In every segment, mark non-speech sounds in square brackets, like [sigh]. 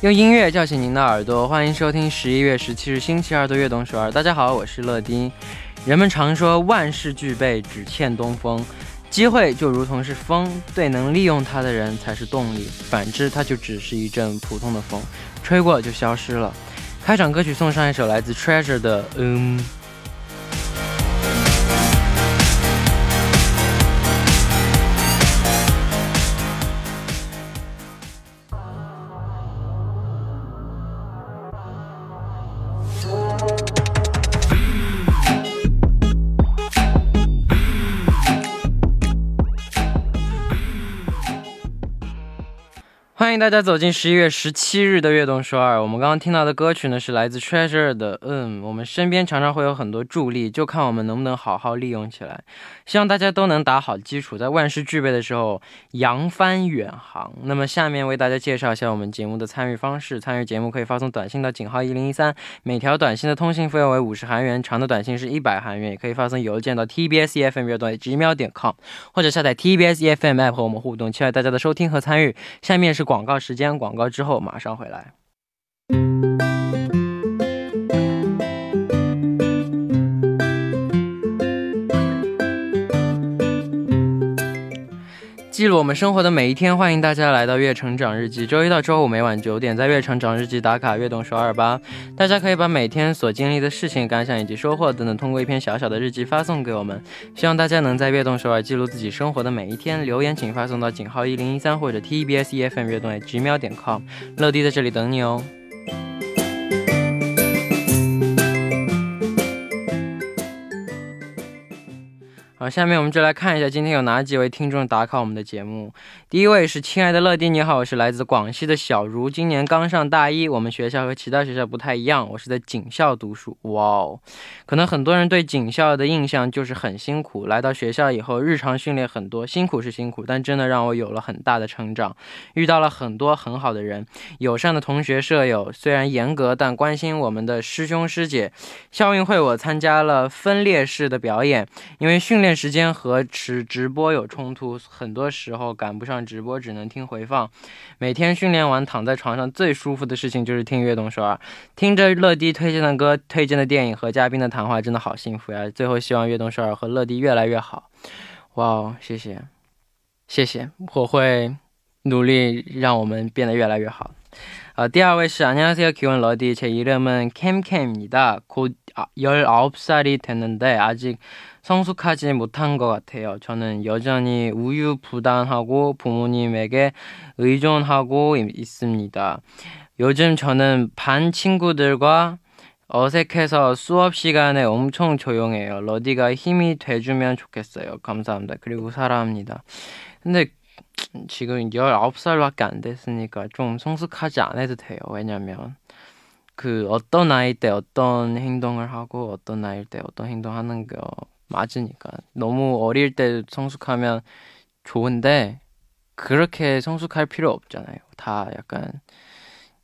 用音乐叫醒您的耳朵，欢迎收听十一月十七日星期二的悦动首尔。大家好，我是乐丁。人们常说万事俱备，只欠东风。机会就如同是风，对能利用它的人才是动力；反之，它就只是一阵普通的风，吹过就消失了。开场歌曲送上一首来自 Treasure 的《嗯》。欢迎大家走进十一月十七日的悦动首尔。我们刚刚听到的歌曲呢，是来自 Treasure 的。嗯，我们身边常常会有很多助力，就看我们能不能好好利用起来。希望大家都能打好基础，在万事俱备的时候扬帆远航。那么，下面为大家介绍一下我们节目的参与方式。参与节目可以发送短信到井号一零一三，每条短信的通信费用为五十韩元，长的短信是一百韩元。也可以发送邮件到 tbs efm 乐段几秒点 com，或者下载 tbs efm app 和我们互动。期待大家的收听和参与。下面是广。广告时间，广告之后马上回来。记录我们生活的每一天，欢迎大家来到月成长日记。周一到周五每晚九点，在月成长日记打卡悦动首尔吧。大家可以把每天所经历的事情、感想以及收获等等，通过一篇小小的日记发送给我们。希望大家能在悦动首尔记录自己生活的每一天。留言请发送到井号一零一三或者 TBS EFM 月动 gmail 点 com。乐迪在这里等你哦。下面我们就来看一下今天有哪几位听众打卡我们的节目。第一位是亲爱的乐迪，你好，我是来自广西的小茹，今年刚上大一。我们学校和其他学校不太一样，我是在警校读书。哇哦，可能很多人对警校的印象就是很辛苦。来到学校以后，日常训练很多，辛苦是辛苦，但真的让我有了很大的成长，遇到了很多很好的人，友善的同学舍友。虽然严格，但关心我们的师兄师姐。校运会我参加了分列式的表演，因为训练。时间和直直播有冲突，很多时候赶不上直播，只能听回放。每天训练完躺在床上，最舒服的事情就是听悦动首尔，听着乐迪推荐的歌、推荐的电影和嘉宾的谈话，真的好幸福呀！最后希望悦动首尔和乐迪越来越好。哇哦，谢谢，谢谢，我会努力让我们变得越来越好。 어, 디아웨씨 안녕하세요. 기원 러디. 제 이름은 캠캠입니다. 곧 아, 19살이 됐는데 아직 성숙하지 못한 것 같아요. 저는 여전히 우유부단하고 부모님에게 의존하고 있습니다. 요즘 저는 반 친구들과 어색해서 수업 시간에 엄청 조용해요. 러디가 힘이 돼주면 좋겠어요. 감사합니다. 그리고 사랑합니다. 근데 지금 19살밖에 안 됐으니까 좀 성숙하지 않아도 돼요. 왜냐면 그 어떤 나이 때 어떤 행동을 하고 어떤 나이 때 어떤 행동하는 거 맞으니까 너무 어릴 때 성숙하면 좋은데 그렇게 성숙할 필요 없잖아요. 다 약간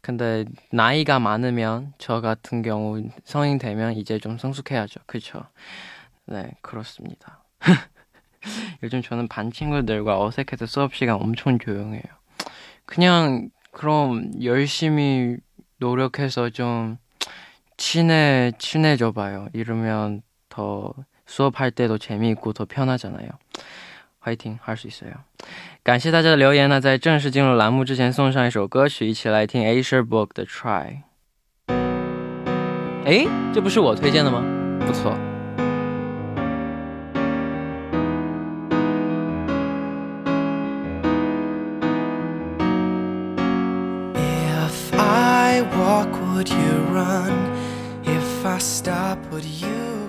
근데 나이가 많으면 저 같은 경우 성인 되면 이제 좀 성숙해야죠. 그렇죠? 네, 그렇습니다. [laughs] [laughs] 요즘 저는 반 친구들과 어색해서 수업 시간 엄청 조용해요. 그냥 그럼 열심히 노력해서 좀 친해 친해져 봐요. 이러면 더 수업할 때도 재미있고 더 편하잖아요. 화이팅 할 수 있어요. 感谢大家的留言呢，在正式进入栏目之前送上一首歌曲，一起来听 Asia Book 的 Try。哎，这不是我推荐的吗？不错。 Run? If I stop, would you?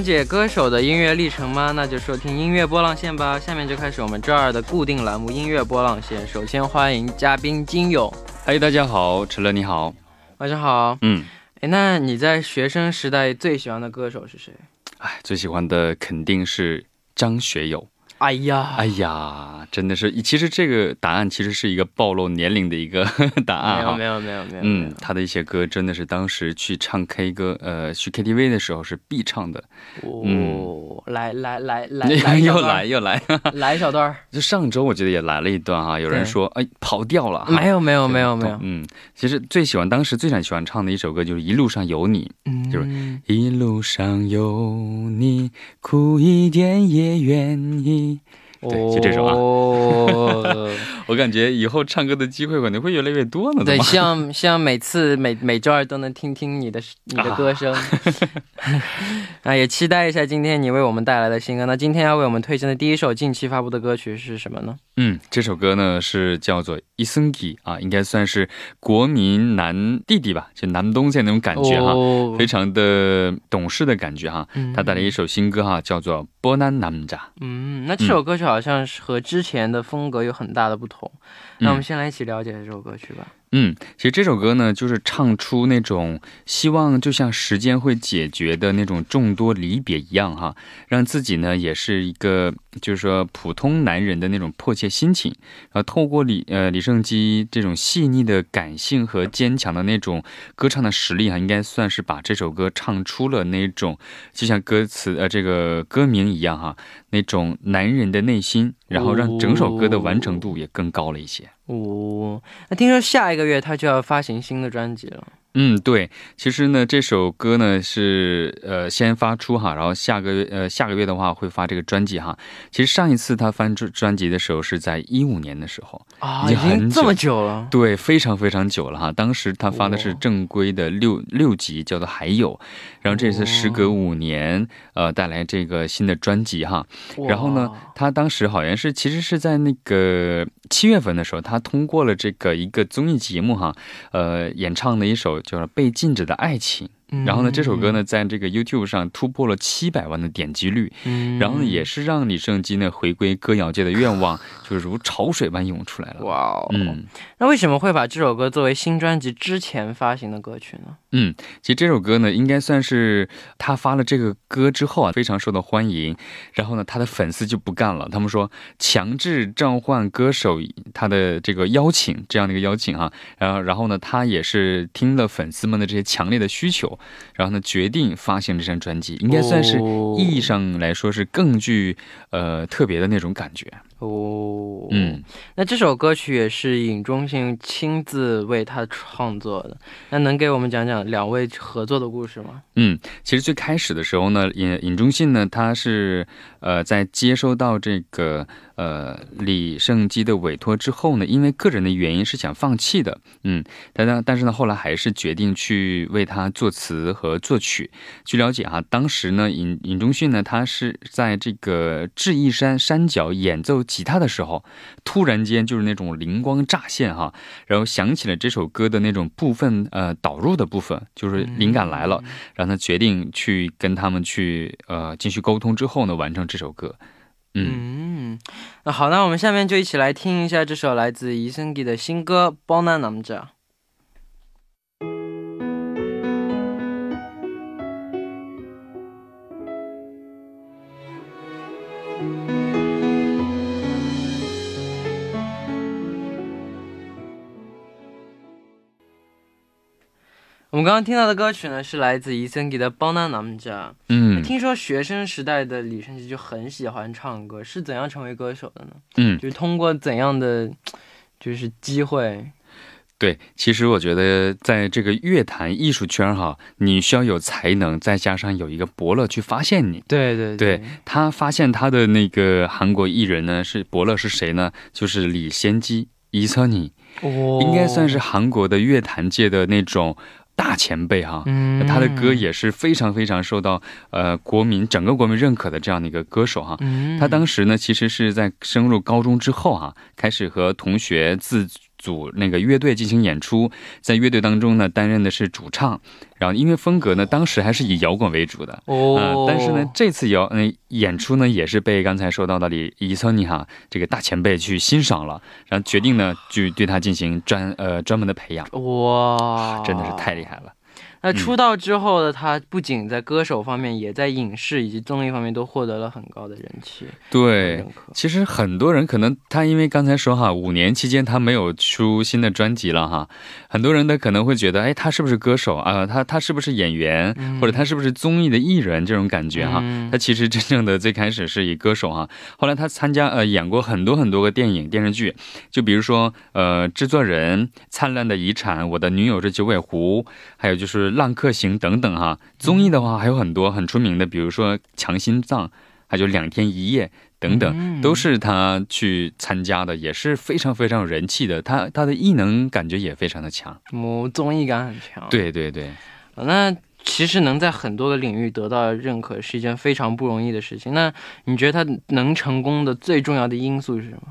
想了解歌手的音乐历程吗？那就收听音乐波浪线吧。下面就开始我们这儿的固定栏目——音乐波浪线。首先欢迎嘉宾金勇。嗨，大家好，陈乐你好，晚上好。嗯，哎，那你在学生时代最喜欢的歌手是谁？哎，最喜欢的肯定是张学友。哎呀，哎呀，真的是，其实这个答案其实是一个暴露年龄的一个 [laughs] 答案啊。没有，没有，没有，没有。嗯，他的一些歌真的是当时去唱 K 歌，呃，去 KTV 的时候是必唱的。哦，来来来 [laughs] 来，又来又来，[laughs] 来一小段。就上周我觉得也来了一段哈，有人说哎跑调了。没有，没有，没有，没有。嗯，其实最喜欢当时最想喜欢唱的一首歌就是《一路上有你》，就是一路上有你，苦一点也愿意。me. 对，就这首啊，[laughs] 我感觉以后唱歌的机会可能会越来越多呢。对，希望希望每次每每周二都能听听你的你的歌声。[laughs] 啊，也期待一下今天你为我们带来的新歌。那今天要为我们推荐的第一首近期发布的歌曲是什么呢？嗯，这首歌呢是叫做《伊森吉》啊，应该算是国民男弟弟吧，就男东家那种感觉哈，非常的懂事的感觉哈。他带来一首新歌哈，叫做《波南南扎》。嗯，那这首歌曲好像是和之前的风格有很大的不同。那我们先来一起了解这首歌曲吧。嗯，嗯其实这首歌呢，就是唱出那种希望，就像时间会解决的那种众多离别一样哈，让自己呢也是一个，就是说普通男人的那种迫切心情，然后透过李呃李胜基这种细腻的感性和坚强的那种歌唱的实力哈，应该算是把这首歌唱出了那种，就像歌词呃这个歌名一样哈，那种男人的内心，然后让整首歌的完成度也更高了一些。哦那听说下一个月他就要发行新的专辑了。嗯，对，其实呢，这首歌呢是呃先发出哈，然后下个月呃下个月的话会发这个专辑哈。其实上一次他翻专专辑的时候是在一五年的时候啊，已经这么久了，对，非常非常久了哈。当时他发的是正规的六六集，叫做还有，然后这次时隔五年呃带来这个新的专辑哈。然后呢，他当时好像是其实是在那个七月份的时候，他通过了这个一个综艺节目哈，呃演唱的一首。叫被禁止的爱情。然后呢，这首歌呢，在这个 YouTube 上突破了七百万的点击率，嗯然后呢，也是让李圣基呢回归歌谣界的愿望，就如潮水般涌出来了。哇哦，嗯，那为什么会把这首歌作为新专辑之前发行的歌曲呢？嗯，其实这首歌呢，应该算是他发了这个歌之后啊，非常受到欢迎。然后呢，他的粉丝就不干了，他们说强制召唤歌手他的这个邀请这样的一个邀请啊，然后然后呢，他也是听了粉丝们的这些强烈的需求。然后呢，决定发行这张专辑，应该算是意义上来说是更具呃特别的那种感觉。哦，嗯，那这首歌曲也是尹中信亲自为他创作的，那能给我们讲讲两位合作的故事吗？嗯，其实最开始的时候呢，尹尹中信呢，他是呃在接收到这个呃李胜基的委托之后呢，因为个人的原因是想放弃的，嗯，但但但是呢，后来还是决定去为他作词和作曲。据了解哈，当时呢，尹尹忠信呢，他是在这个智异山山脚演奏。吉他的时候，突然间就是那种灵光乍现哈，然后想起了这首歌的那种部分，呃，导入的部分，就是灵感来了，让他决定去跟他们去呃继续沟通之后呢，完成这首歌。嗯，那好，那我们下面就一起来听一下这首来自伊森吉的新歌《包男男者》。我们刚刚听到的歌曲呢，是来自伊森吉的《邦纳南家》。嗯，听说学生时代的李圣杰就很喜欢唱歌，是怎样成为歌手的呢？嗯，就是通过怎样的就是机会？对，其实我觉得在这个乐坛艺术圈哈，你需要有才能，再加上有一个伯乐去发现你。对对对，他发现他的那个韩国艺人呢，是伯乐是谁呢？就是李先基伊森尼，应该算是韩国的乐坛界的那种。大前辈哈，他的歌也是非常非常受到呃国民整个国民认可的这样的一个歌手哈。他当时呢，其实是在升入高中之后哈，开始和同学自。组那个乐队进行演出，在乐队当中呢，担任的是主唱。然后音乐风格呢，当时还是以摇滚为主的。哦。但是呢，这次摇嗯演出呢，也是被刚才说到的李伊森尼哈这个大前辈去欣赏了，然后决定呢，就对他进行专呃专门的培养。哇，真的是太厉害了。那出道之后的他，不仅在歌手方面，也在影视以及综艺方面都获得了很高的人气。对，其实很多人可能他因为刚才说哈，五年期间他没有出新的专辑了哈，很多人呢可能会觉得，哎，他是不是歌手啊？他他是不是演员？或者他是不是综艺的艺人？这种感觉哈，他其实真正的最开始是以歌手哈，后来他参加呃演过很多很多个电影电视剧，就比如说呃制作人、灿烂的遗产、我的女友是九尾狐，还有就是。浪客行等等哈，综艺的话还有很多很出名的，比如说强心脏，还有两天一夜等等，都是他去参加的，也是非常非常有人气的。他他的异能感觉也非常的强，哦，综艺感很强。对对对，那其实能在很多的领域得到认可是一件非常不容易的事情。那你觉得他能成功的最重要的因素是什么？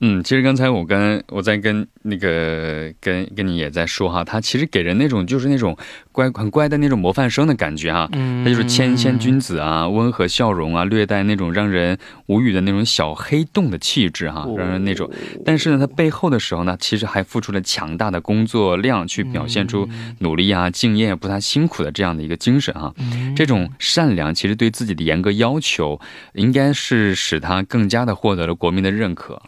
嗯，其实刚才我跟我在跟那个跟跟你也在说哈，他其实给人那种就是那种乖很乖的那种模范生的感觉哈，他就是谦谦君子啊，温和笑容啊，略带那种让人无语的那种小黑洞的气质哈，让人那种。但是呢，他背后的时候呢，其实还付出了强大的工作量，去表现出努力啊、敬业、不太辛苦的这样的一个精神哈。这种善良，其实对自己的严格要求，应该是使他更加的获得了国民的认可。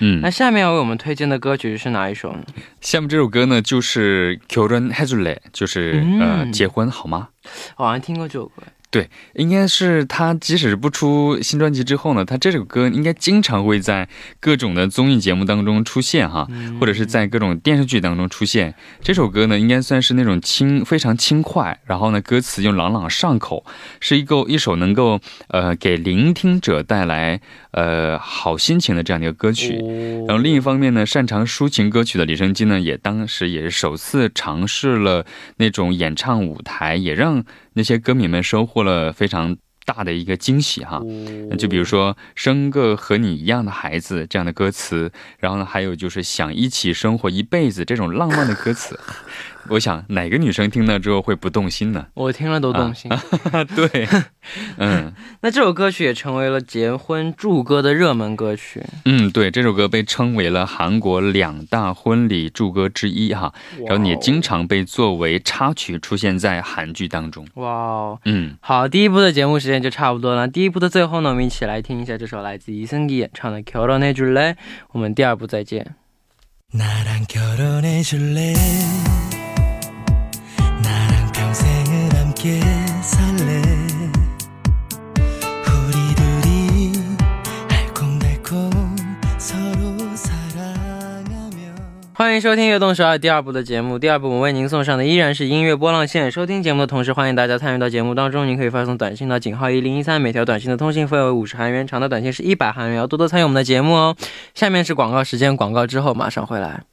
嗯，那下面要为我们推荐的歌曲是哪一首呢？下面这首歌呢，就是《결혼해줄 래》，就是呃，结婚好吗？好像听过这首歌。对，应该是他，即使是不出新专辑之后呢，他这首歌应该经常会在各种的综艺节目当中出现哈，或者是在各种电视剧当中出现。这首歌呢，应该算是那种轻，非常轻快，然后呢，歌词又朗朗上口，是一个一首能够呃给聆听者带来 呃好心情的这样的一个歌曲。然后另一方面呢，擅长抒情歌曲的李胜基呢，也当时也是首次尝试了那种演唱舞台，也让。那些歌迷们收获了非常大的一个惊喜哈，就比如说生个和你一样的孩子这样的歌词，然后呢，还有就是想一起生活一辈子这种浪漫的歌词。我想哪个女生听了之后会不动心呢？我听了都动心。[laughs] 对，[laughs] 嗯，那这首歌曲也成为了结婚祝歌的热门歌曲。嗯，对，这首歌被称为了韩国两大婚礼祝歌之一哈，然后也经常被作为插曲出现在韩剧当中。哇哦，嗯，好，第一部的节目时间就差不多了。第一部的最后呢，我们一起来听一下这首来自이승기演唱的《결혼해줄 래》。我们第二部再见。 欢迎收听《悦动十二》第二部的节目。第二部我为您送上的依然是音乐波浪线。收听节目的同时，欢迎大家参与到节目当中。您可以发送短信到井号一零一三，每条短信的通信费为五十韩元，长的短信是一百韩元。要多多参与我们的节目哦。下面是广告时间，广告之后马上回来。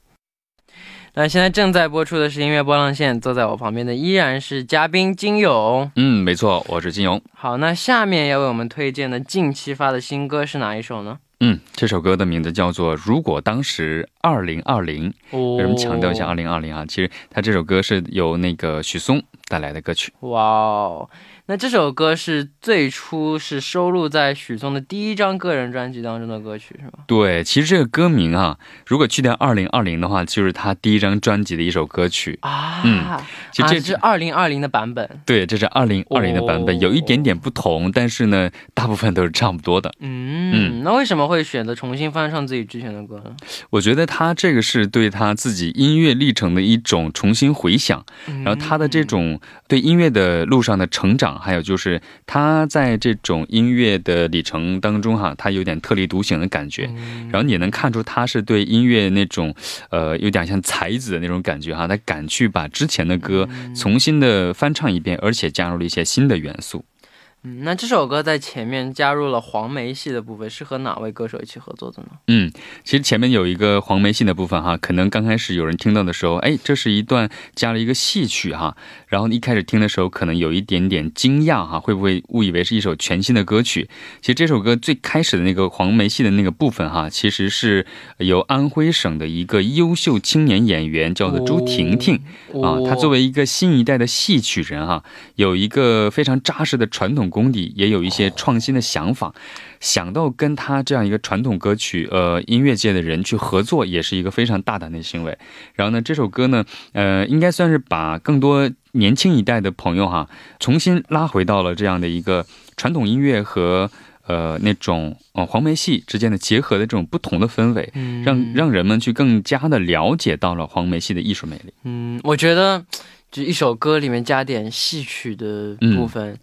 那现在正在播出的是音乐波浪线，坐在我旁边的依然是嘉宾金勇。嗯，没错，我是金勇。好，那下面要为我们推荐的近期发的新歌是哪一首呢？嗯，这首歌的名字叫做《如果当时二零二零》，为什么强调一下二零二零啊？其实他这首歌是由那个许嵩带来的歌曲。哇哦。那这首歌是最初是收录在许嵩的第一张个人专辑当中的歌曲，是吗？对，其实这个歌名啊，如果去掉二零二零的话，就是他第一张专辑的一首歌曲啊。嗯，其实这是二零二零的版本。对，这是二零二零的版本，有一点点不同，但是呢，大部分都是差不多的。嗯，那为什么会选择重新翻唱自己之前的歌呢？我觉得他这个是对他自己音乐历程的一种重新回想，然后他的这种对音乐的路上的成长。还有就是他在这种音乐的里程当中哈，他有点特立独行的感觉，然后也能看出他是对音乐那种呃有点像才子的那种感觉哈，他敢去把之前的歌重新的翻唱一遍，而且加入了一些新的元素。嗯，那这首歌在前面加入了黄梅戏的部分，是和哪位歌手一起合作的呢？嗯，其实前面有一个黄梅戏的部分哈，可能刚开始有人听到的时候，哎，这是一段加了一个戏曲哈，然后一开始听的时候可能有一点点惊讶哈，会不会误以为是一首全新的歌曲？其实这首歌最开始的那个黄梅戏的那个部分哈，其实是由安徽省的一个优秀青年演员叫做朱婷婷啊，她作为一个新一代的戏曲人哈，有一个非常扎实的传统。功底，也有一些创新的想法，想到跟他这样一个传统歌曲呃音乐界的人去合作，也是一个非常大胆的行为。然后呢，这首歌呢，呃，应该算是把更多年轻一代的朋友哈，重新拉回到了这样的一个传统音乐和。呃，那种呃黄梅戏之间的结合的这种不同的氛围，让让人们去更加的了解到了黄梅戏的艺术魅力。嗯，我觉得就一首歌里面加点戏曲的部分，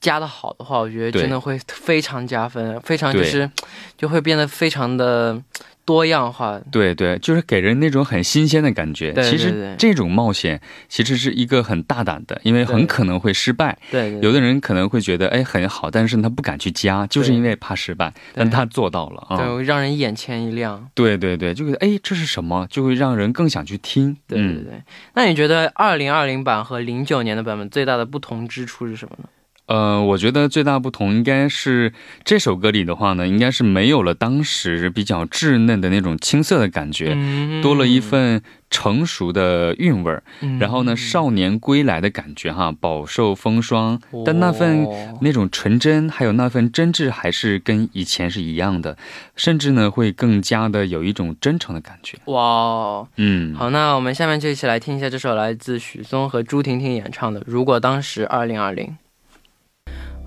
加的好的话，我觉得真的会非常加分，非常就是就会变得非常的。多样化，对对，就是给人那种很新鲜的感觉。其实这种冒险其实是一个很大胆的，因为很可能会失败。对，有的人可能会觉得哎很好，但是他不敢去加，就是因为怕失败。但他做到了啊，对，让人眼前一亮。对对对，就觉得哎这是什么，就会让人更想去听。对对对，那你觉得二零二零版和零九年的版本最大的不同之处是什么呢？呃，我觉得最大不同应该是这首歌里的话呢，应该是没有了当时比较稚嫩的那种青涩的感觉，多了一份成熟的韵味儿。然后呢，少年归来的感觉哈，饱受风霜，但那份那种纯真，还有那份真挚，还是跟以前是一样的，甚至呢会更加的有一种真诚的感觉。哇，嗯，好，那我们下面就一起来听一下这首来自许嵩和朱婷婷演唱的《如果当时二零二零》。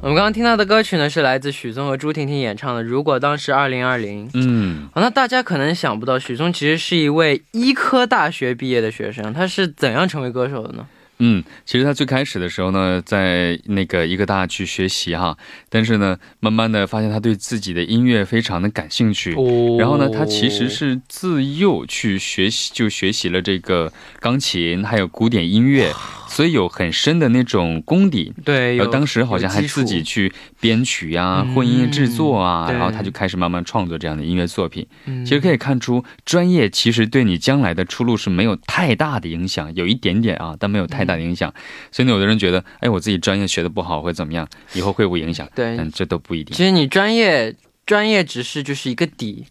我们刚刚听到的歌曲呢，是来自许嵩和朱婷婷演唱的《如果当时二零二零》。嗯，好，那大家可能想不到，许嵩其实是一位医科大学毕业的学生，他是怎样成为歌手的呢？嗯，其实他最开始的时候呢，在那个医科大去学习哈，但是呢，慢慢的发现他对自己的音乐非常的感兴趣，哦。然后呢，他其实是自幼去学习，就学习了这个钢琴，还有古典音乐。所以有很深的那种功底，对，然后当时好像还自己去编曲呀、混音制作啊，然后他就开始慢慢创作这样的音乐作品。其实可以看出，专业其实对你将来的出路是没有太大的影响，有一点点啊，但没有太大的影响。所以呢，有的人觉得，哎，我自己专业学的不好会怎么样，以后会不会影响？对，但这都不一定。其实你专业专业只是就是一个底。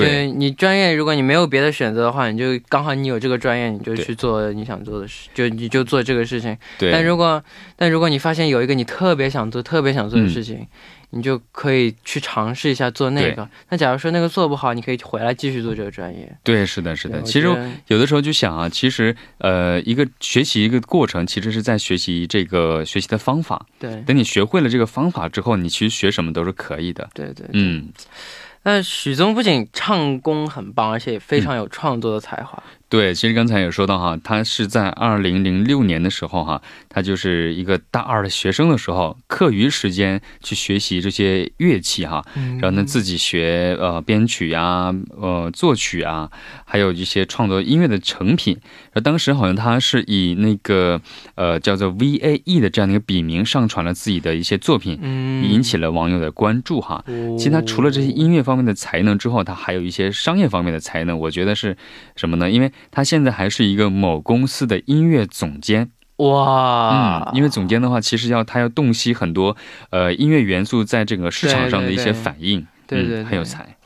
对你专业，如果你没有别的选择的话，你就刚好你有这个专业，你就去做你想做的事，就你就做这个事情。对。但如果但如果你发现有一个你特别想做、特别想做的事情，你就可以去尝试一下做那个。那假如说那个做不好，你可以回来继续做这个专业。对，是的，是的。其实有的时候就想啊，其实呃，一个学习一个过程，其实是在学习这个学习的方法。对。等你学会了这个方法之后，你其实学什么都是可以的。对对。嗯。那许嵩不仅唱功很棒，而且也非常有创作的才华。对，其实刚才也说到哈，他是在二零零六年的时候哈，他就是一个大二的学生的时候，课余时间去学习这些乐器哈，然后呢自己学呃编曲呀，呃作曲啊，还有一些创作音乐的成品。而当时好像他是以那个呃叫做 V A E 的这样的一个笔名上传了自己的一些作品，引起了网友的关注哈。其实他除了这些音乐方面的才能之后，他还有一些商业方面的才能。我觉得是什么呢？因为他现在还是一个某公司的音乐总监哇，嗯，因为总监的话，其实要他要洞悉很多呃音乐元素在这个市场上的一些反应，对对，很有才。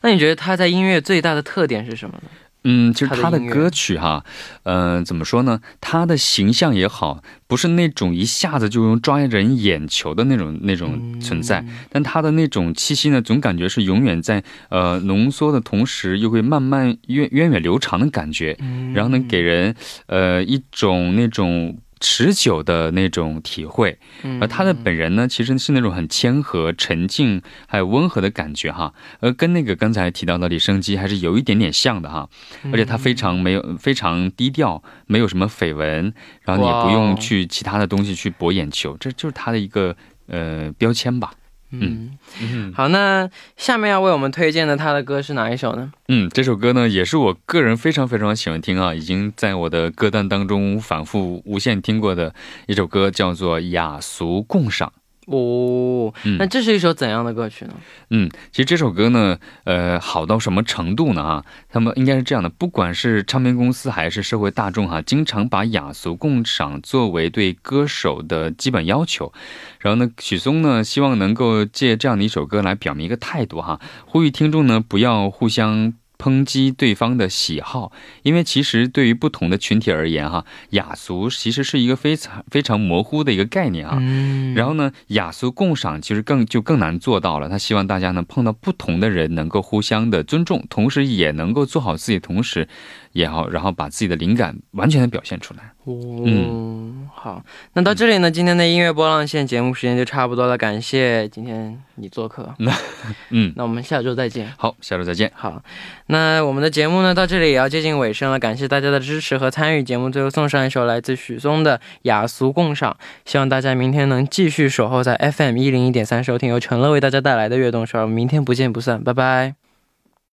那你觉得他在音乐最大的特点是什么呢？嗯，就是他的歌曲哈，呃，怎么说呢？他的形象也好，不是那种一下子就用抓人眼球的那种那种存在，但他的那种气息呢，总感觉是永远在呃浓缩的同时，又会慢慢源源远流长的感觉，然后呢，给人呃一种那种。持久的那种体会，而他的本人呢，其实是那种很谦和、沉静，还有温和的感觉哈，而跟那个刚才提到的李生基还是有一点点像的哈，而且他非常没有非常低调，没有什么绯闻，然后你也不用去其他的东西去博眼球，这就是他的一个呃标签吧。嗯，好，那下面要为我们推荐的他的歌是哪一首呢？嗯，这首歌呢也是我个人非常非常喜欢听啊，已经在我的歌单当中反复无限听过的一首歌，叫做《雅俗共赏》。哦，那这是一首怎样的歌曲呢？嗯，其实这首歌呢，呃，好到什么程度呢？啊，他们应该是这样的，不管是唱片公司还是社会大众哈，经常把雅俗共赏作为对歌手的基本要求。然后呢，许嵩呢，希望能够借这样的一首歌来表明一个态度哈，呼吁听众呢不要互相抨击对方的喜好，因为其实对于不同的群体而言，哈，雅俗其实是一个非常非常模糊的一个概念啊。嗯。然后呢，雅俗共赏其实更就更难做到了。他希望大家呢碰到不同的人能够互相的尊重，同时也能够做好自己，同时也好，然后把自己的灵感完全的表现出来。嗯，好，那到这里呢，今天的音乐波浪线节目时间就差不多了。感谢今天你做客。那，[laughs] 嗯，那我们下周再见。好，下周再见。好，那我们的节目呢，到这里也要接近尾声了。感谢大家的支持和参与。节目最后送上一首来自许嵩的《雅俗共赏》，希望大家明天能继续守候在 FM 一零一点三收听由陈乐为大家带来的悦动首尔。明天不见不散，拜拜。